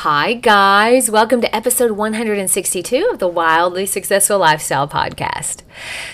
Hi, guys. Welcome to episode 162 of the Wildly Successful Lifestyle Podcast.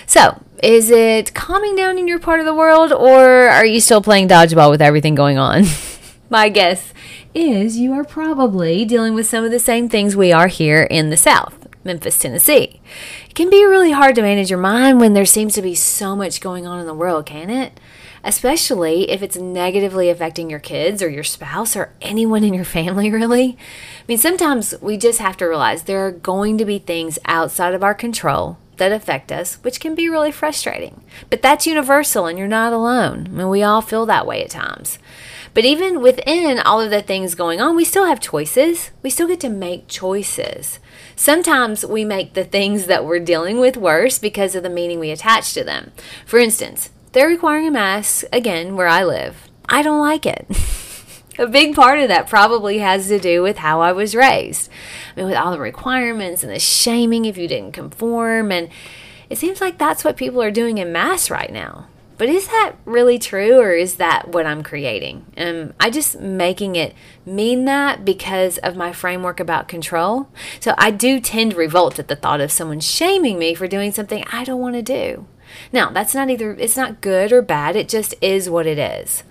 So, is it calming down in your part of the world, or are you still playing dodgeball with everything going on? My guess is you are probably dealing with some of the same things we are here in the South, Memphis, Tennessee. It can be really hard to manage your mind when there seems to be so much going on in the world, can it? especially if it's negatively affecting your kids or your spouse or anyone in your family, really. I mean, sometimes we just have to realize there are going to be things outside of our control that affect us, which can be really frustrating. But that's universal and you're not alone. I mean, we all feel that way at times. But even within all of the things going on, we still have choices. We still get to make choices. Sometimes we make the things that we're dealing with worse because of the meaning we attach to them. For instance, they're requiring a mask again where I live. I don't like it. a big part of that probably has to do with how I was raised. I mean, with all the requirements and the shaming if you didn't conform. And it seems like that's what people are doing in mass right now. But is that really true or is that what I'm creating? Am I just making it mean that because of my framework about control? So I do tend to revolt at the thought of someone shaming me for doing something I don't want to do. Now, that's not either, it's not good or bad, it just is what it is.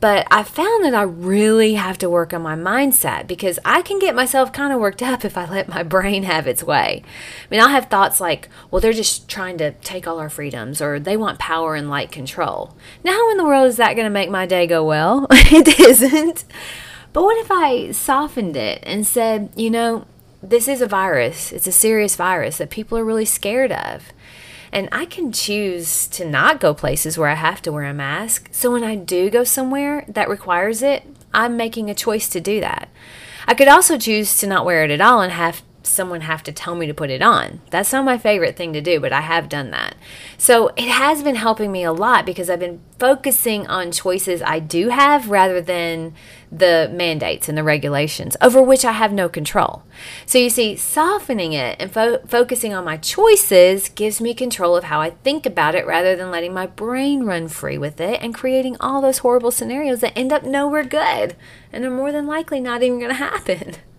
But I found that I really have to work on my mindset because I can get myself kind of worked up if I let my brain have its way. I mean, I'll have thoughts like, well, they're just trying to take all our freedoms or they want power and light control. Now, how in the world is that going to make my day go well? it isn't. But what if I softened it and said, you know, this is a virus. It's a serious virus that people are really scared of. And I can choose to not go places where I have to wear a mask. So when I do go somewhere that requires it, I'm making a choice to do that. I could also choose to not wear it at all and have someone have to tell me to put it on. That's not my favorite thing to do, but I have done that. So it has been helping me a lot because I've been focusing on choices I do have rather than the mandates and the regulations over which I have no control. So you see, softening it and fo- focusing on my choices gives me control of how I think about it rather than letting my brain run free with it and creating all those horrible scenarios that end up nowhere good and are more than likely not even going to happen.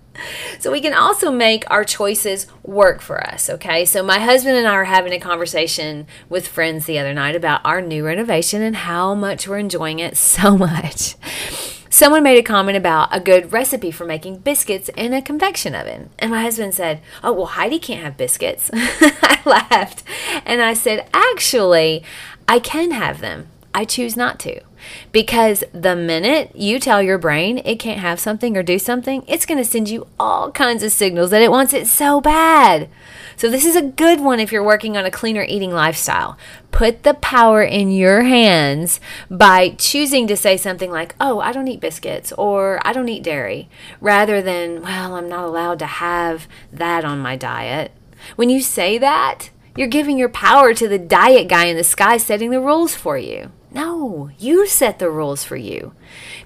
So we can also make our choices work for us, okay? So my husband and I are having a conversation with friends the other night about our new renovation and how much we're enjoying it so much. Someone made a comment about a good recipe for making biscuits in a convection oven. And my husband said, Oh, well, Heidi can't have biscuits. I laughed. And I said, Actually, I can have them. I choose not to. Because the minute you tell your brain it can't have something or do something, it's going to send you all kinds of signals that it wants it so bad. So, this is a good one if you're working on a cleaner eating lifestyle. Put the power in your hands by choosing to say something like, Oh, I don't eat biscuits or I don't eat dairy, rather than, Well, I'm not allowed to have that on my diet. When you say that, you're giving your power to the diet guy in the sky setting the rules for you. No, you set the rules for you.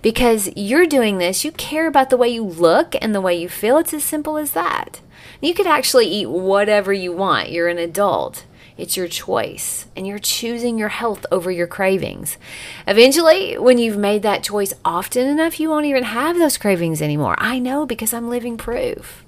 Because you're doing this, you care about the way you look and the way you feel. It's as simple as that. You could actually eat whatever you want. You're an adult. It's your choice, and you're choosing your health over your cravings. Eventually, when you've made that choice often enough, you won't even have those cravings anymore. I know because I'm living proof.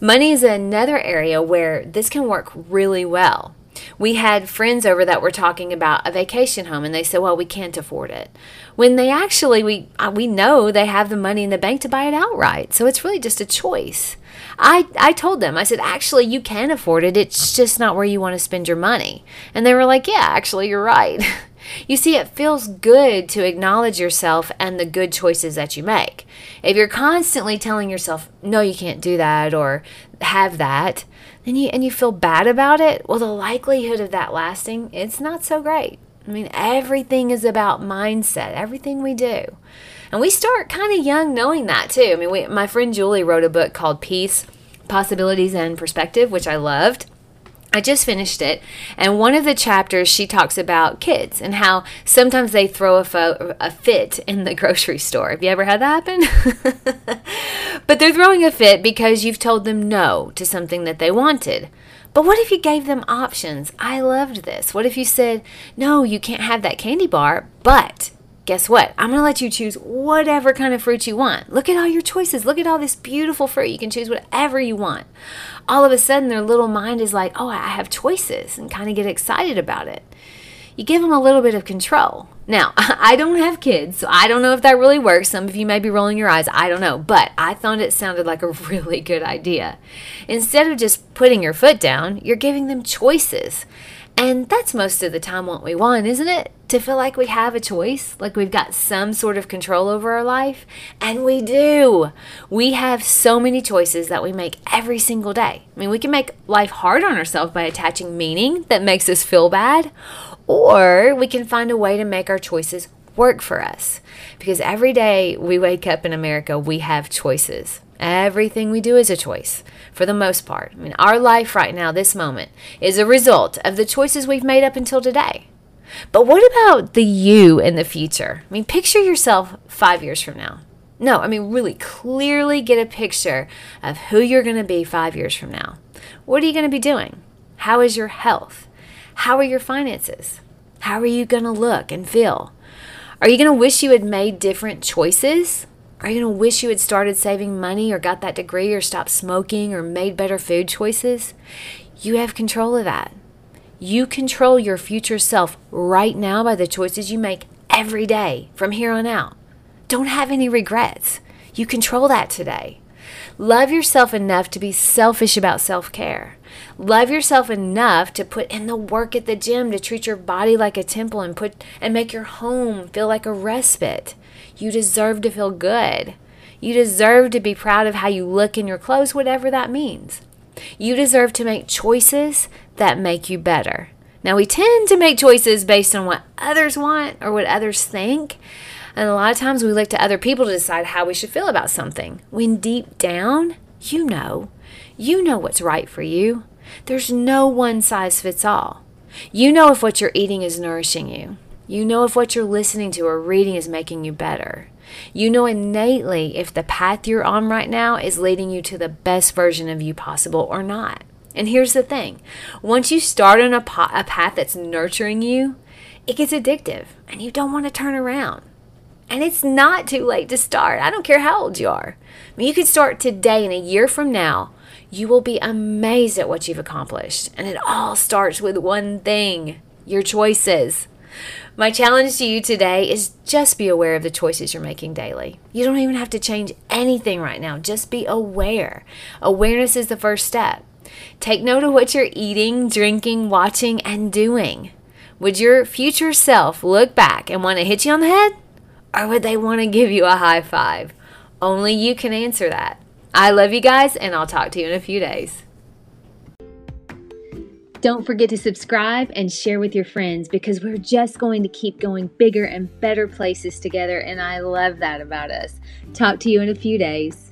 Money is another area where this can work really well we had friends over that were talking about a vacation home and they said well we can't afford it. When they actually we we know they have the money in the bank to buy it outright so it's really just a choice. I i told them i said actually you can afford it it's just not where you want to spend your money. And they were like yeah actually you're right You see, it feels good to acknowledge yourself and the good choices that you make. If you're constantly telling yourself, no, you can't do that or have that, then you, and you feel bad about it, well, the likelihood of that lasting, it's not so great. I mean, everything is about mindset, everything we do. And we start kind of young knowing that too. I mean, we, my friend Julie wrote a book called Peace, Possibilities, and Perspective, which I loved. I just finished it, and one of the chapters she talks about kids and how sometimes they throw a, fo- a fit in the grocery store. Have you ever had that happen? but they're throwing a fit because you've told them no to something that they wanted. But what if you gave them options? I loved this. What if you said, no, you can't have that candy bar, but guess what? I'm going to let you choose whatever kind of fruit you want. Look at all your choices. Look at all this beautiful fruit. You can choose whatever you want. All of a sudden, their little mind is like, oh, I have choices, and kind of get excited about it. You give them a little bit of control. Now, I don't have kids, so I don't know if that really works. Some of you may be rolling your eyes. I don't know. But I thought it sounded like a really good idea. Instead of just putting your foot down, you're giving them choices. And that's most of the time what we want, isn't it? To feel like we have a choice, like we've got some sort of control over our life. And we do. We have so many choices that we make every single day. I mean, we can make life hard on ourselves by attaching meaning that makes us feel bad, or we can find a way to make our choices work for us. Because every day we wake up in America, we have choices. Everything we do is a choice, for the most part. I mean, our life right now, this moment, is a result of the choices we've made up until today. But what about the you in the future? I mean, picture yourself five years from now. No, I mean, really clearly get a picture of who you're going to be five years from now. What are you going to be doing? How is your health? How are your finances? How are you going to look and feel? Are you going to wish you had made different choices? Are you going to wish you had started saving money or got that degree or stopped smoking or made better food choices? You have control of that. You control your future self right now by the choices you make every day from here on out. Don't have any regrets. You control that today. Love yourself enough to be selfish about self care. Love yourself enough to put in the work at the gym to treat your body like a temple and put and make your home feel like a respite. You deserve to feel good. You deserve to be proud of how you look in your clothes, whatever that means. You deserve to make choices that make you better. Now, we tend to make choices based on what others want or what others think. And a lot of times we look to other people to decide how we should feel about something. When deep down, you know. You know what's right for you. There's no one size fits all. You know if what you're eating is nourishing you. You know if what you're listening to or reading is making you better. You know innately if the path you're on right now is leading you to the best version of you possible or not. And here's the thing once you start on a, po- a path that's nurturing you, it gets addictive and you don't want to turn around. And it's not too late to start. I don't care how old you are. I mean, you could start today and a year from now, you will be amazed at what you've accomplished. And it all starts with one thing your choices. My challenge to you today is just be aware of the choices you're making daily. You don't even have to change anything right now, just be aware. Awareness is the first step. Take note of what you're eating, drinking, watching, and doing. Would your future self look back and want to hit you on the head? Or would they want to give you a high five? Only you can answer that. I love you guys, and I'll talk to you in a few days. Don't forget to subscribe and share with your friends because we're just going to keep going bigger and better places together, and I love that about us. Talk to you in a few days.